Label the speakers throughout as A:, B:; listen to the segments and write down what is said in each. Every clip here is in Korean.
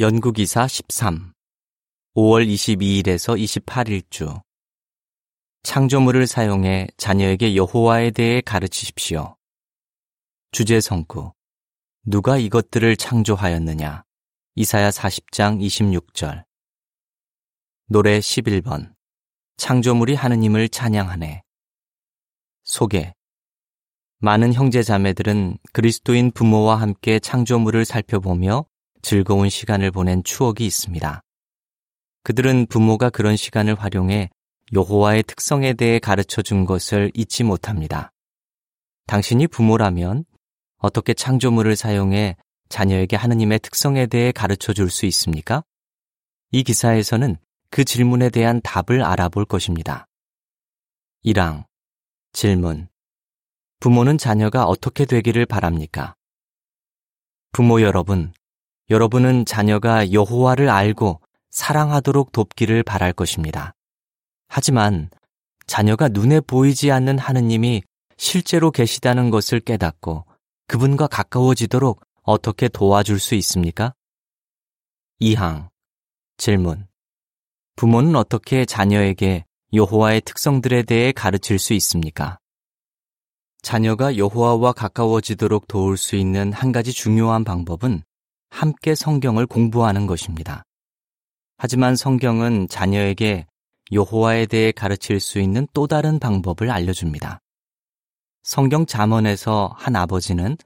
A: 연구기사 13 5월 22일에서 28일 주. 창조물을 사용해 자녀에게 여호와에 대해 가르치십시오. 주제 성구. 누가 이것들을 창조하였느냐? 이사야 40장 26절. 노래 11번. 창조물이 하느님을 찬양하네. 소개. 많은 형제 자매들은 그리스도인 부모와 함께 창조물을 살펴보며 즐거운 시간을 보낸 추억이 있습니다. 그들은 부모가 그런 시간을 활용해 여호와의 특성에 대해 가르쳐 준 것을 잊지 못합니다. 당신이 부모라면 어떻게 창조물을 사용해 자녀에게 하느님의 특성에 대해 가르쳐 줄 수 있습니까? 이 기사에서는 그 질문에 대한 답을 알아볼 것입니다. 1항 질문 부모는 자녀가 어떻게 되기를 바랍니까? 부모 여러분, 여러분은 자녀가 여호와를 알고 사랑하도록 돕기를 바랄 것입니다. 하지만 자녀가 눈에 보이지 않는 하느님이 실제로 계시다는 것을 깨닫고 그분과 가까워지도록 어떻게 도와줄 수 있습니까? 2항 질문 부모는 어떻게 자녀에게 여호와의 특성들에 대해 가르칠 수 있습니까? 자녀가 여호와와 가까워지도록 도울 수 있는 한 가지 중요한 방법은 함께 성경을 공부하는 것입니다. 하지만 성경은 자녀에게 여호와에 대해 가르칠 수 있는 또 다른 방법을 알려줍니다. 성경 잠언에서 한 아버지는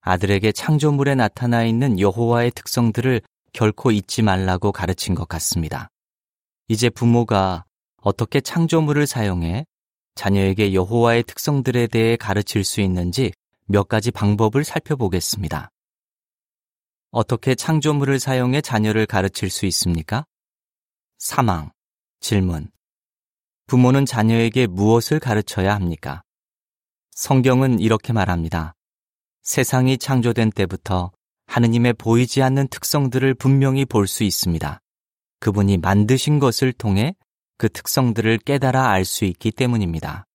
A: 아들에게 창조물에 나타나 있는 여호와의 특성들을 결코 잊지 말라고 가르친 것 같습니다. 이제 부모가 어떻게 창조물을 사용해 자녀에게 여호와의 특성들에 대해 가르칠 수 있는지 몇 가지 방법을 살펴보겠습니다. 어떻게 창조물을 사용해 자녀를 가르칠 수 있습니까? 사망. 질문. 부모는 자녀에게 무엇을 가르쳐야 합니까? 성경은 이렇게 말합니다. 세상이 창조된 때부터 하느님의 보이지 않는 특성들을 분명히 볼 수 있습니다. 그분이 만드신 것을 통해 그 특성들을 깨달아 알 수 있기 때문입니다.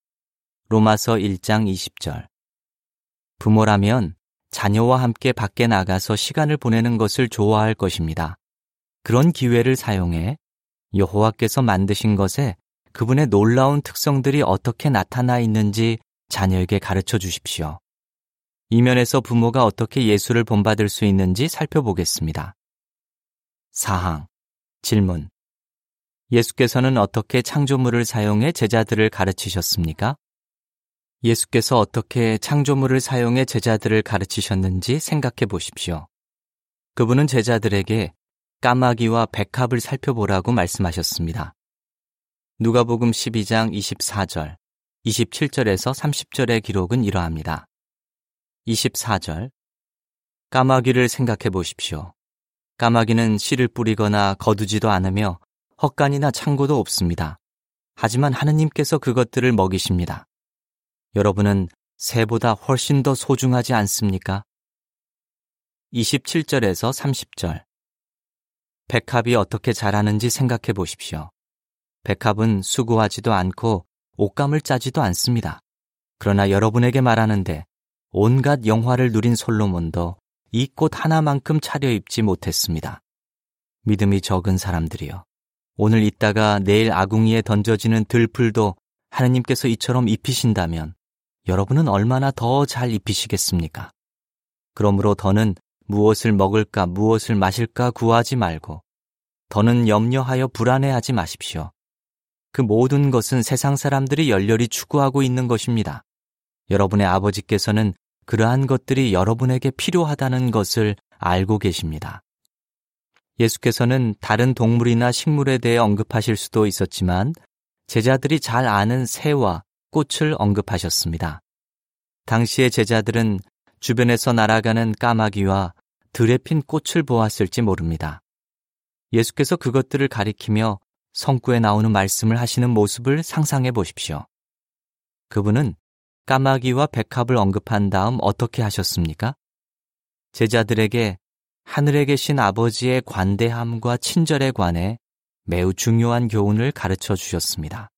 A: 로마서 1장 20절. 부모라면 자녀와 함께 밖에 나가서 시간을 보내는 것을 좋아할 것입니다. 그런 기회를 사용해 여호와께서 만드신 것에 그분의 놀라운 특성들이 어떻게 나타나 있는지 자녀에게 가르쳐 주십시오. 이면에서 부모가 어떻게 예수를 본받을 수 있는지 살펴보겠습니다. 4항 질문 예수께서는 어떻게 창조물을 사용해 제자들을 가르치셨습니까? 예수께서 어떻게 창조물을 사용해 제자들을 가르치셨는지 생각해 보십시오. 그분은 제자들에게 까마귀와 백합을 살펴보라고 말씀하셨습니다. 누가복음 12장 24절, 27절에서 30절의 기록은 이러합니다. 24절 까마귀를 생각해 보십시오. 까마귀는 씨를 뿌리거나 거두지도 않으며 헛간이나 창고도 없습니다. 하지만 하느님께서 그것들을 먹이십니다. 여러분은 새보다 훨씬 더 소중하지 않습니까? 27절에서 30절. 백합이 어떻게 자라는지 생각해 보십시오. 백합은 수고하지도 않고 옷감을 짜지도 않습니다. 그러나 여러분에게 말하는데 온갖 영화를 누린 솔로몬도 이 꽃 하나만큼 차려입지 못했습니다. 믿음이 적은 사람들이요. 오늘 있다가 내일 아궁이에 던져지는 들풀도 하느님께서 이처럼 입히신다면 여러분은 얼마나 더 잘 입히시겠습니까? 그러므로 더는 무엇을 먹을까 무엇을 마실까 구하지 말고 더는 염려하여 불안해하지 마십시오. 그 모든 것은 세상 사람들이 열렬히 추구하고 있는 것입니다. 여러분의 아버지께서는 그러한 것들이 여러분에게 필요하다는 것을 알고 계십니다. 예수께서는 다른 동물이나 식물에 대해 언급하실 수도 있었지만 제자들이 잘 아는 새와 꽃을 언급하셨습니다. 당시의 제자들은 주변에서 날아가는 까마귀와 들에 핀 꽃을 보았을지 모릅니다. 예수께서 그것들을 가리키며 성구에 나오는 말씀을 하시는 모습을 상상해 보십시오. 그분은 까마귀와 백합을 언급한 다음 어떻게 하셨습니까? 제자들에게 하늘에 계신 아버지의 관대함과 친절에 관해 매우 중요한 교훈을 가르쳐 주셨습니다.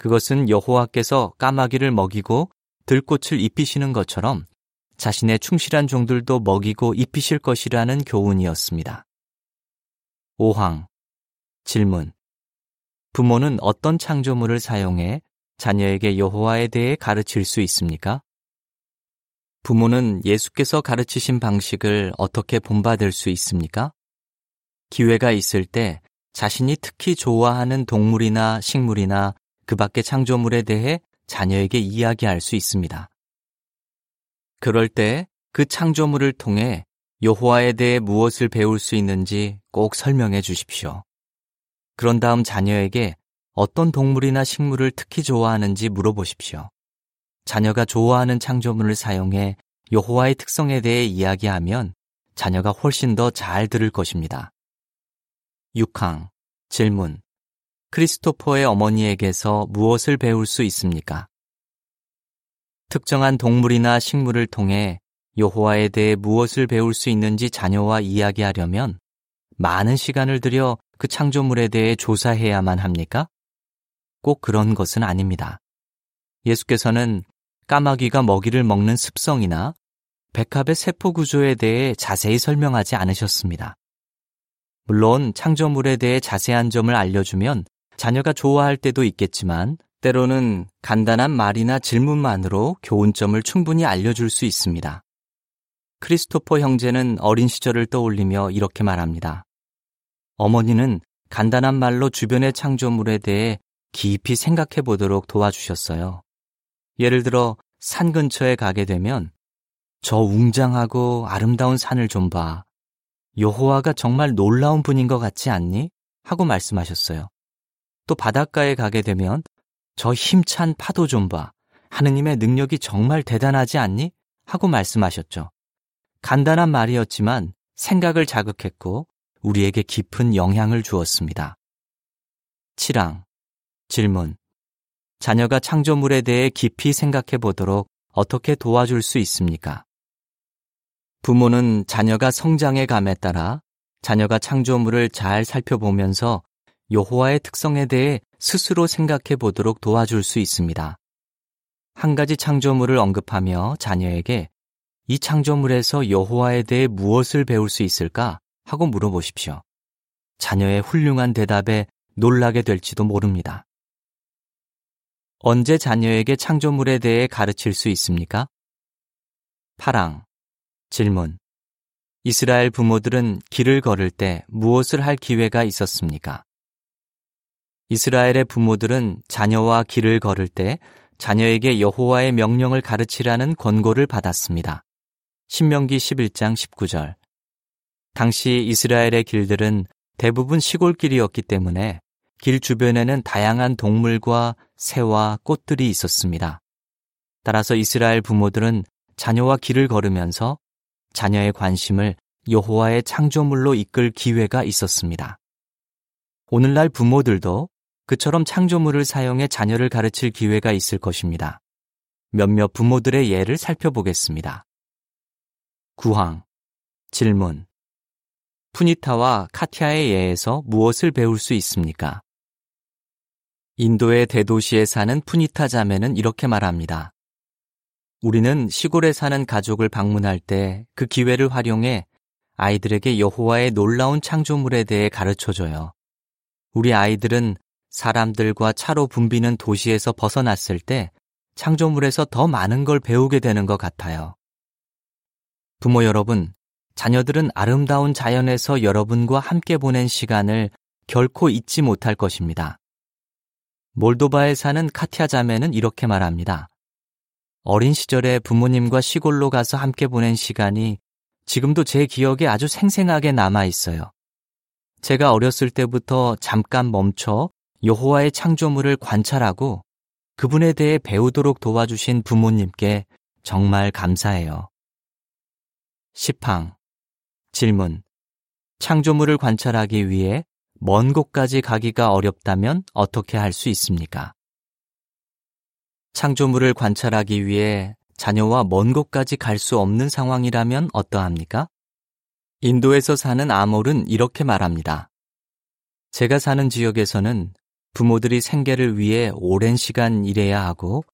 A: 그것은 여호와께서 까마귀를 먹이고 들꽃을 입히시는 것처럼 자신의 충실한 종들도 먹이고 입히실 것이라는 교훈이었습니다. 5항 질문 부모는 어떤 창조물을 사용해 자녀에게 여호와에 대해 가르칠 수 있습니까? 부모는 예수께서 가르치신 방식을 어떻게 본받을 수 있습니까? 기회가 있을 때 자신이 특히 좋아하는 동물이나 식물이나 그 밖의 창조물에 대해 자녀에게 이야기할 수 있습니다. 그럴 때 그 창조물을 통해 여호와에 대해 무엇을 배울 수 있는지 꼭 설명해 주십시오. 그런 다음 자녀에게 어떤 동물이나 식물을 특히 좋아하는지 물어보십시오. 자녀가 좋아하는 창조물을 사용해 여호와의 특성에 대해 이야기하면 자녀가 훨씬 더 잘 들을 것입니다. 6항 질문 크리스토퍼의 어머니에게서 무엇을 배울 수 있습니까? 특정한 동물이나 식물을 통해 여호와에 대해 무엇을 배울 수 있는지 자녀와 이야기하려면 많은 시간을 들여 그 창조물에 대해 조사해야만 합니까? 꼭 그런 것은 아닙니다. 예수께서는 까마귀가 먹이를 먹는 습성이나 백합의 세포 구조에 대해 자세히 설명하지 않으셨습니다. 물론 창조물에 대해 자세한 점을 알려주면 자녀가 좋아할 때도 있겠지만 때로는 간단한 말이나 질문만으로 교훈점을 충분히 알려줄 수 있습니다. 크리스토퍼 형제는 어린 시절을 떠올리며 이렇게 말합니다. 어머니는 간단한 말로 주변의 창조물에 대해 깊이 생각해 보도록 도와주셨어요. 예를 들어 산 근처에 가게 되면 저 웅장하고 아름다운 산을 좀 봐. 여호와가 정말 놀라운 분인 것 같지 않니? 하고 말씀하셨어요. 또 바닷가에 가게 되면 저 힘찬 파도 좀 봐. 하느님의 능력이 정말 대단하지 않니? 하고 말씀하셨죠. 간단한 말이었지만 생각을 자극했고 우리에게 깊은 영향을 주었습니다. 7항 질문 자녀가 창조물에 대해 깊이 생각해 보도록 어떻게 도와줄 수 있습니까? 부모는 자녀가 성장의 감에 따라 자녀가 창조물을 잘 살펴보면서 여호와의 특성에 대해 스스로 생각해 보도록 도와줄 수 있습니다. 한 가지 창조물을 언급하며 자녀에게 이 창조물에서 여호와에 대해 무엇을 배울 수 있을까 하고 물어보십시오. 자녀의 훌륭한 대답에 놀라게 될지도 모릅니다. 언제 자녀에게 창조물에 대해 가르칠 수 있습니까? 파랑. 질문. 이스라엘 부모들은 길을 걸을 때 무엇을 할 기회가 있었습니까? 이스라엘의 부모들은 자녀와 길을 걸을 때 자녀에게 여호와의 명령을 가르치라는 권고를 받았습니다. 신명기 11장 19절. 당시 이스라엘의 길들은 대부분 시골길이었기 때문에 길 주변에는 다양한 동물과 새와 꽃들이 있었습니다. 따라서 이스라엘 부모들은 자녀와 길을 걸으면서 자녀의 관심을 여호와의 창조물로 이끌 기회가 있었습니다. 오늘날 부모들도 그처럼 창조물을 사용해 자녀를 가르칠 기회가 있을 것입니다. 몇몇 부모들의 예를 살펴보겠습니다. 구항 질문 푸니타와 카티아의 예에서 무엇을 배울 수 있습니까? 인도의 대도시에 사는 푸니타 자매는 이렇게 말합니다. 우리는 시골에 사는 가족을 방문할 때 그 기회를 활용해 아이들에게 여호와의 놀라운 창조물에 대해 가르쳐 줘요. 우리 아이들은 사람들과 차로 붐비는 도시에서 벗어났을 때 창조물에서 더 많은 걸 배우게 되는 것 같아요. 부모 여러분, 자녀들은 아름다운 자연에서 여러분과 함께 보낸 시간을 결코 잊지 못할 것입니다. 몰도바에 사는 카티아 자매는 이렇게 말합니다. 어린 시절에 부모님과 시골로 가서 함께 보낸 시간이 지금도 제 기억에 아주 생생하게 남아 있어요. 제가 어렸을 때부터 잠깐 멈춰 여호와의 창조물을 관찰하고 그분에 대해 배우도록 도와주신 부모님께 정말 감사해요. 10항 질문 창조물을 관찰하기 위해 먼 곳까지 가기가 어렵다면 어떻게 할 수 있습니까? 창조물을 관찰하기 위해 자녀와 먼 곳까지 갈 수 없는 상황이라면 어떠합니까? 인도에서 사는 아몰은 이렇게 말합니다. 제가 사는 지역에서는 부모들이 생계를 위해 오랜 시간 일해야 하고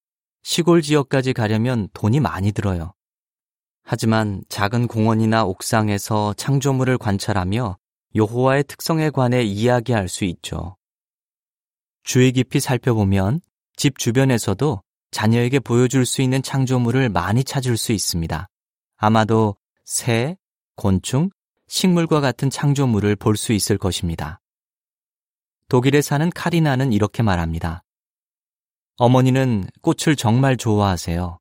A: 시골 지역까지 가려면 돈이 많이 들어요. 하지만 작은 공원이나 옥상에서 창조물을 관찰하며 여호와의 특성에 관해 이야기할 수 있죠. 주의 깊이 살펴보면 집 주변에서도 자녀에게 보여줄 수 있는 창조물을 많이 찾을 수 있습니다. 아마도 새, 곤충, 식물과 같은 창조물을 볼 수 있을 것입니다. 독일에 사는 카리나는 이렇게 말합니다. 어머니는 꽃을 정말 좋아하세요.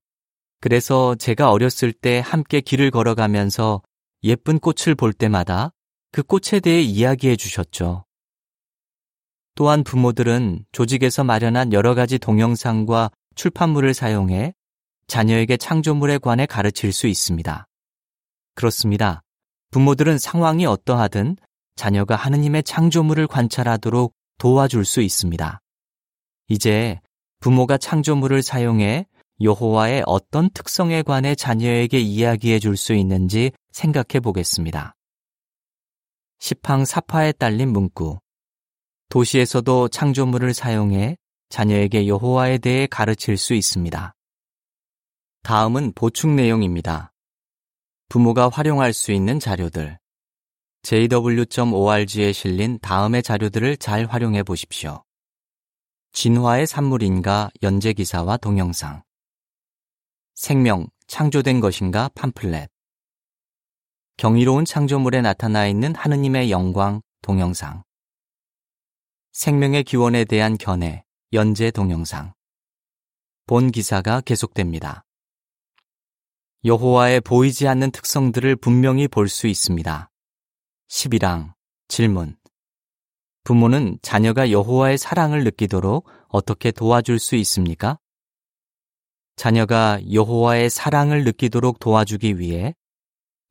A: 그래서 제가 어렸을 때 함께 길을 걸어가면서 예쁜 꽃을 볼 때마다 그 꽃에 대해 이야기해 주셨죠. 또한 부모들은 조직에서 마련한 여러 가지 동영상과 출판물을 사용해 자녀에게 창조물에 관해 가르칠 수 있습니다. 그렇습니다. 부모들은 상황이 어떠하든 자녀가 하느님의 창조물을 관찰하도록 도와줄 수 있습니다. 이제 부모가 창조물을 사용해 여호와의 어떤 특성에 관해 자녀에게 이야기해 줄 수 있는지 생각해 보겠습니다. 시팡 사파에 딸린 문구. 도시에서도 창조물을 사용해 자녀에게 여호와에 대해 가르칠 수 있습니다. 다음은 보충 내용입니다. 부모가 활용할 수 있는 자료들. jw.org에 실린 다음의 자료들을 잘 활용해 보십시오. 진화의 산물인가 연재 기사와 동영상. 생명, 창조된 것인가 팜플렛. 경이로운 창조물에 나타나 있는 하느님의 영광 동영상. 생명의 기원에 대한 견해, 연재 동영상. 본 기사가 계속됩니다. 여호와의 보이지 않는 특성들을 분명히 볼 수 있습니다. 11항 질문 부모는 자녀가 여호와의 사랑을 느끼도록 어떻게 도와줄 수 있습니까? 자녀가 여호와의 사랑을 느끼도록 도와주기 위해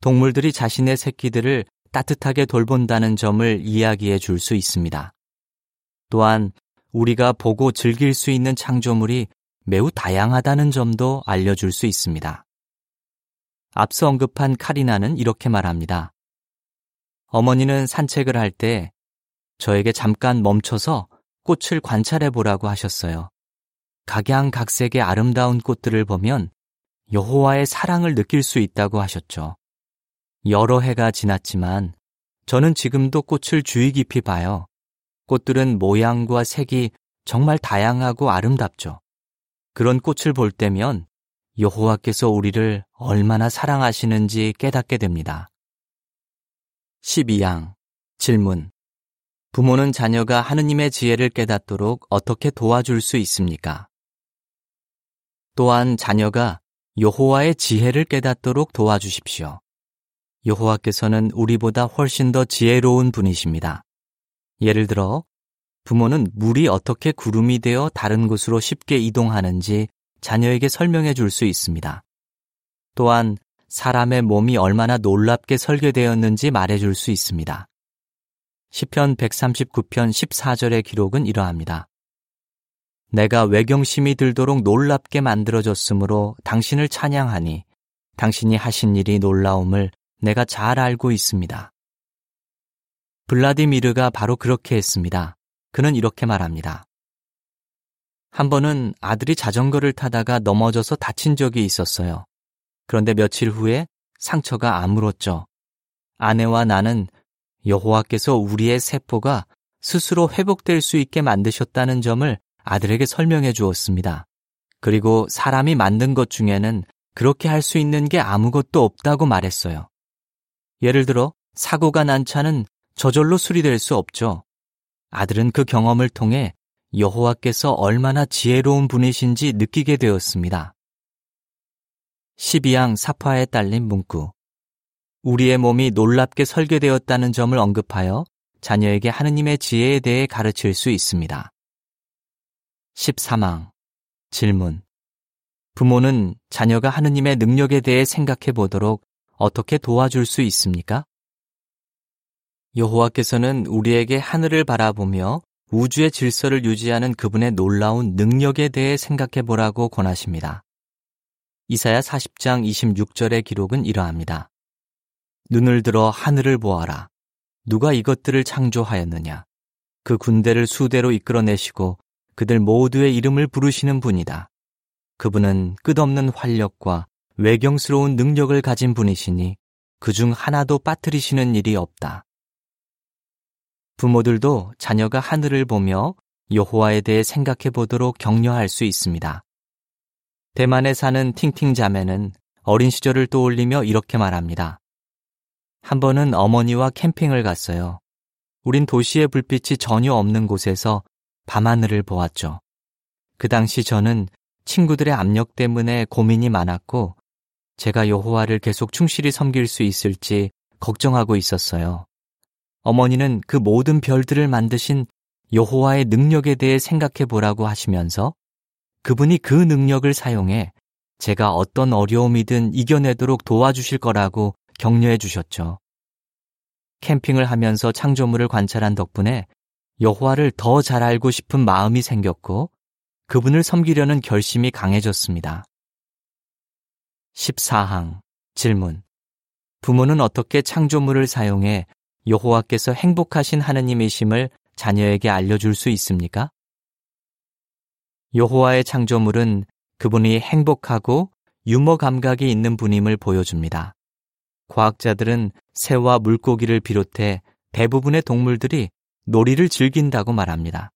A: 동물들이 자신의 새끼들을 따뜻하게 돌본다는 점을 이야기해 줄 수 있습니다. 또한 우리가 보고 즐길 수 있는 창조물이 매우 다양하다는 점도 알려줄 수 있습니다. 앞서 언급한 카리나는 이렇게 말합니다. 어머니는 산책을 할 때 저에게 잠깐 멈춰서 꽃을 관찰해 보라고 하셨어요. 각양각색의 아름다운 꽃들을 보면 여호와의 사랑을 느낄 수 있다고 하셨죠. 여러 해가 지났지만 저는 지금도 꽃을 주의 깊이 봐요. 꽃들은 모양과 색이 정말 다양하고 아름답죠. 그런 꽃을 볼 때면 여호와께서 우리를 얼마나 사랑하시는지 깨닫게 됩니다. 12양 질문 부모는 자녀가 하느님의 지혜를 깨닫도록 어떻게 도와줄 수 있습니까? 또한 자녀가 여호와의 지혜를 깨닫도록 도와주십시오. 여호와께서는 우리보다 훨씬 더 지혜로운 분이십니다. 예를 들어 부모는 물이 어떻게 구름이 되어 다른 곳으로 쉽게 이동하는지 자녀에게 설명해 줄 수 있습니다. 또한 사람의 몸이 얼마나 놀랍게 설계되었는지 말해 줄 수 있습니다. 시편 139편 14절의 기록은 이러합니다. 내가 외경심이 들도록 놀랍게 만들어졌으므로 당신을 찬양하니 당신이 하신 일이 놀라움을 내가 잘 알고 있습니다. 블라디미르가 바로 그렇게 했습니다. 그는 이렇게 말합니다. 한 번은 아들이 자전거를 타다가 넘어져서 다친 적이 있었어요. 그런데 며칠 후에 상처가 아물었죠. 아내와 나는 여호와께서 우리의 세포가 스스로 회복될 수 있게 만드셨다는 점을 아들에게 설명해 주었습니다. 그리고 사람이 만든 것 중에는 그렇게 할 수 있는 게 아무것도 없다고 말했어요. 예를 들어 사고가 난 차는 저절로 수리될 수 없죠. 아들은 그 경험을 통해 여호와께서 얼마나 지혜로운 분이신지 느끼게 되었습니다. 12항 사파에 딸린 문구. 우리의 몸이 놀랍게 설계되었다는 점을 언급하여 자녀에게 하느님의 지혜에 대해 가르칠 수 있습니다. 13항 질문. 부모는 자녀가 하느님의 능력에 대해 생각해 보도록 어떻게 도와줄 수 있습니까? 여호와께서는 우리에게 하늘을 바라보며 우주의 질서를 유지하는 그분의 놀라운 능력에 대해 생각해 보라고 권하십니다. 이사야 40장 26절의 기록은 이러합니다. 눈을 들어 하늘을 보아라. 누가 이것들을 창조하였느냐? 그 군대를 수대로 이끌어내시고 그들 모두의 이름을 부르시는 분이다. 그분은 끝없는 활력과 외경스러운 능력을 가진 분이시니 그 중 하나도 빠뜨리시는 일이 없다. 부모들도 자녀가 하늘을 보며 여호와에 대해 생각해 보도록 격려할 수 있습니다. 대만에 사는 팅팅 자매는 어린 시절을 떠올리며 이렇게 말합니다. 한 번은 어머니와 캠핑을 갔어요. 우린 도시의 불빛이 전혀 없는 곳에서 밤하늘을 보았죠. 그 당시 저는 친구들의 압력 때문에 고민이 많았고 제가 여호와를 계속 충실히 섬길 수 있을지 걱정하고 있었어요. 어머니는 그 모든 별들을 만드신 여호와의 능력에 대해 생각해 보라고 하시면서 그분이 그 능력을 사용해 제가 어떤 어려움이든 이겨내도록 도와주실 거라고 격려해 주셨죠. 캠핑을 하면서 창조물을 관찰한 덕분에 여호와를 더 잘 알고 싶은 마음이 생겼고 그분을 섬기려는 결심이 강해졌습니다. 14항 질문 부모는 어떻게 창조물을 사용해 여호와께서 행복하신 하느님이심을 자녀에게 알려줄 수 있습니까? 여호와의 창조물은 그분이 행복하고 유머 감각이 있는 분임을 보여줍니다. 과학자들은 새와 물고기를 비롯해 대부분의 동물들이 놀이를 즐긴다고 말합니다.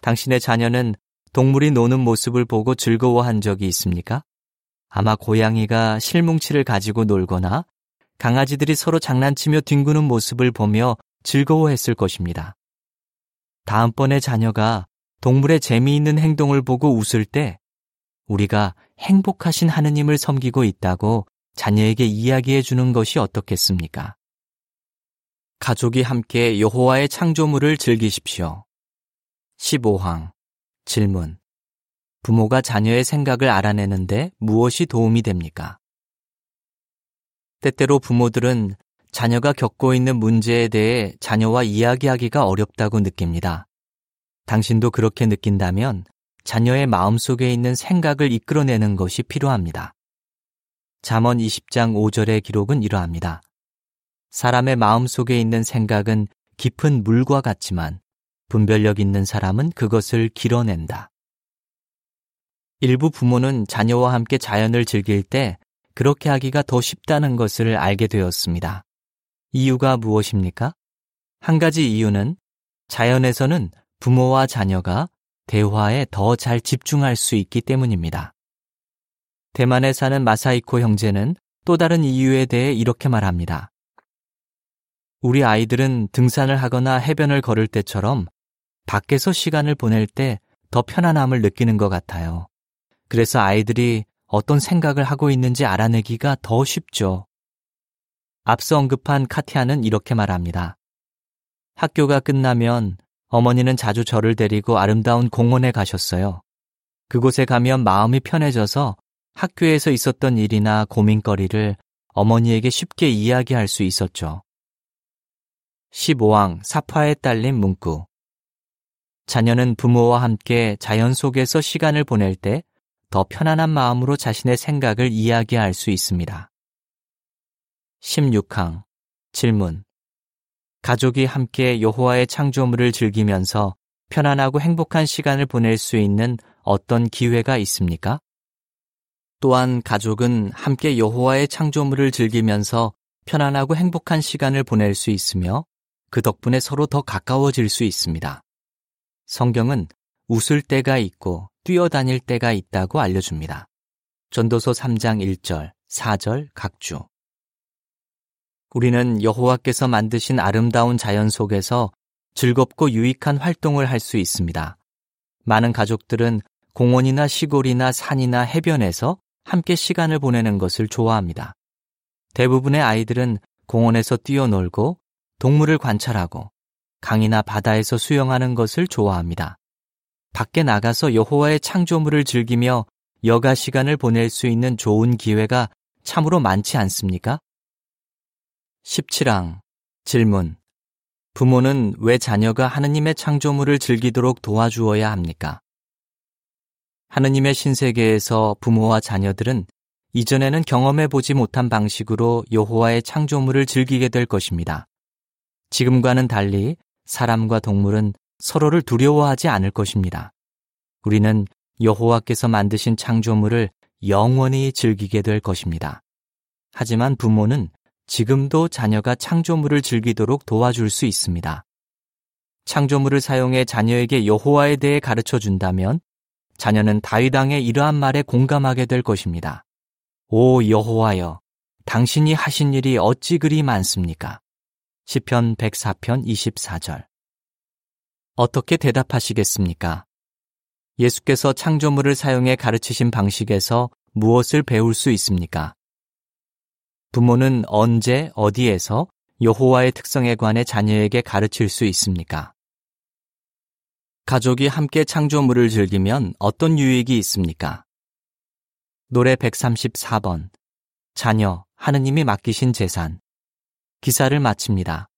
A: 당신의 자녀는 동물이 노는 모습을 보고 즐거워한 적이 있습니까? 아마 고양이가 실뭉치를 가지고 놀거나 강아지들이 서로 장난치며 뒹구는 모습을 보며 즐거워했을 것입니다. 다음번에 자녀가 동물의 재미있는 행동을 보고 웃을 때 우리가 행복하신 하느님을 섬기고 있다고 자녀에게 이야기해 주는 것이 어떻겠습니까? 가족이 함께 여호와의 창조물을 즐기십시오. 15항 질문 부모가 자녀의 생각을 알아내는데 무엇이 도움이 됩니까? 때때로 부모들은 자녀가 겪고 있는 문제에 대해 자녀와 이야기하기가 어렵다고 느낍니다. 당신도 그렇게 느낀다면 자녀의 마음속에 있는 생각을 이끌어내는 것이 필요합니다. 잠언 20장 5절의 기록은 이러합니다. 사람의 마음속에 있는 생각은 깊은 물과 같지만 분별력 있는 사람은 그것을 길어낸다. 일부 부모는 자녀와 함께 자연을 즐길 때 그렇게 하기가 더 쉽다는 것을 알게 되었습니다. 이유가 무엇입니까? 한 가지 이유는 자연에서는 부모와 자녀가 대화에 더 잘 집중할 수 있기 때문입니다. 대만에 사는 마사이코 형제는 또 다른 이유에 대해 이렇게 말합니다. 우리 아이들은 등산을 하거나 해변을 걸을 때처럼 밖에서 시간을 보낼 때 더 편안함을 느끼는 것 같아요. 그래서 아이들이 어떤 생각을 하고 있는지 알아내기가 더 쉽죠. 앞서 언급한 카티아는 이렇게 말합니다. 학교가 끝나면 어머니는 자주 저를 데리고 아름다운 공원에 가셨어요. 그곳에 가면 마음이 편해져서 학교에서 있었던 일이나 고민거리를 어머니에게 쉽게 이야기할 수 있었죠. 15왕 사파에 딸린 문구 자녀는 부모와 함께 자연 속에서 시간을 보낼 때 더 편안한 마음으로 자신의 생각을 이야기할 수 있습니다. 16항 질문 가족이 함께 여호와의 창조물을 즐기면서 편안하고 행복한 시간을 보낼 수 있는 어떤 기회가 있습니까? 또한 가족은 함께 여호와의 창조물을 즐기면서 편안하고 행복한 시간을 보낼 수 있으며 그 덕분에 서로 더 가까워질 수 있습니다. 성경은 웃을 때가 있고 뛰어다닐 때가 있다고 알려줍니다. 전도서 3장 1절, 4절 각주. 우리는 여호와께서 만드신 아름다운 자연 속에서 즐겁고 유익한 활동을 할 수 있습니다. 많은 가족들은 공원이나 시골이나 산이나 해변에서 함께 시간을 보내는 것을 좋아합니다. 대부분의 아이들은 공원에서 뛰어놀고 동물을 관찰하고 강이나 바다에서 수영하는 것을 좋아합니다. 밖에 나가서 여호와의 창조물을 즐기며 여가 시간을 보낼 수 있는 좋은 기회가 참으로 많지 않습니까? 17항 질문 부모는 왜 자녀가 하느님의 창조물을 즐기도록 도와주어야 합니까? 하느님의 신세계에서 부모와 자녀들은 이전에는 경험해 보지 못한 방식으로 여호와의 창조물을 즐기게 될 것입니다. 지금과는 달리 사람과 동물은 서로를 두려워하지 않을 것입니다. 우리는 여호와께서 만드신 창조물을 영원히 즐기게 될 것입니다. 하지만 부모는 지금도 자녀가 창조물을 즐기도록 도와줄 수 있습니다. 창조물을 사용해 자녀에게 여호와에 대해 가르쳐 준다면 자녀는 다윗 왕의 이러한 말에 공감하게 될 것입니다. 오 여호와여 당신이 하신 일이 어찌 그리 많습니까? 시편 104편 24절 어떻게 대답하시겠습니까? 예수께서 창조물을 사용해 가르치신 방식에서 무엇을 배울 수 있습니까? 부모는 언제 어디에서 여호와의 특성에 관해 자녀에게 가르칠 수 있습니까? 가족이 함께 창조물을 즐기면 어떤 유익이 있습니까? 노래 134번 자녀 하느님이 맡기신 재산 기사를 마칩니다.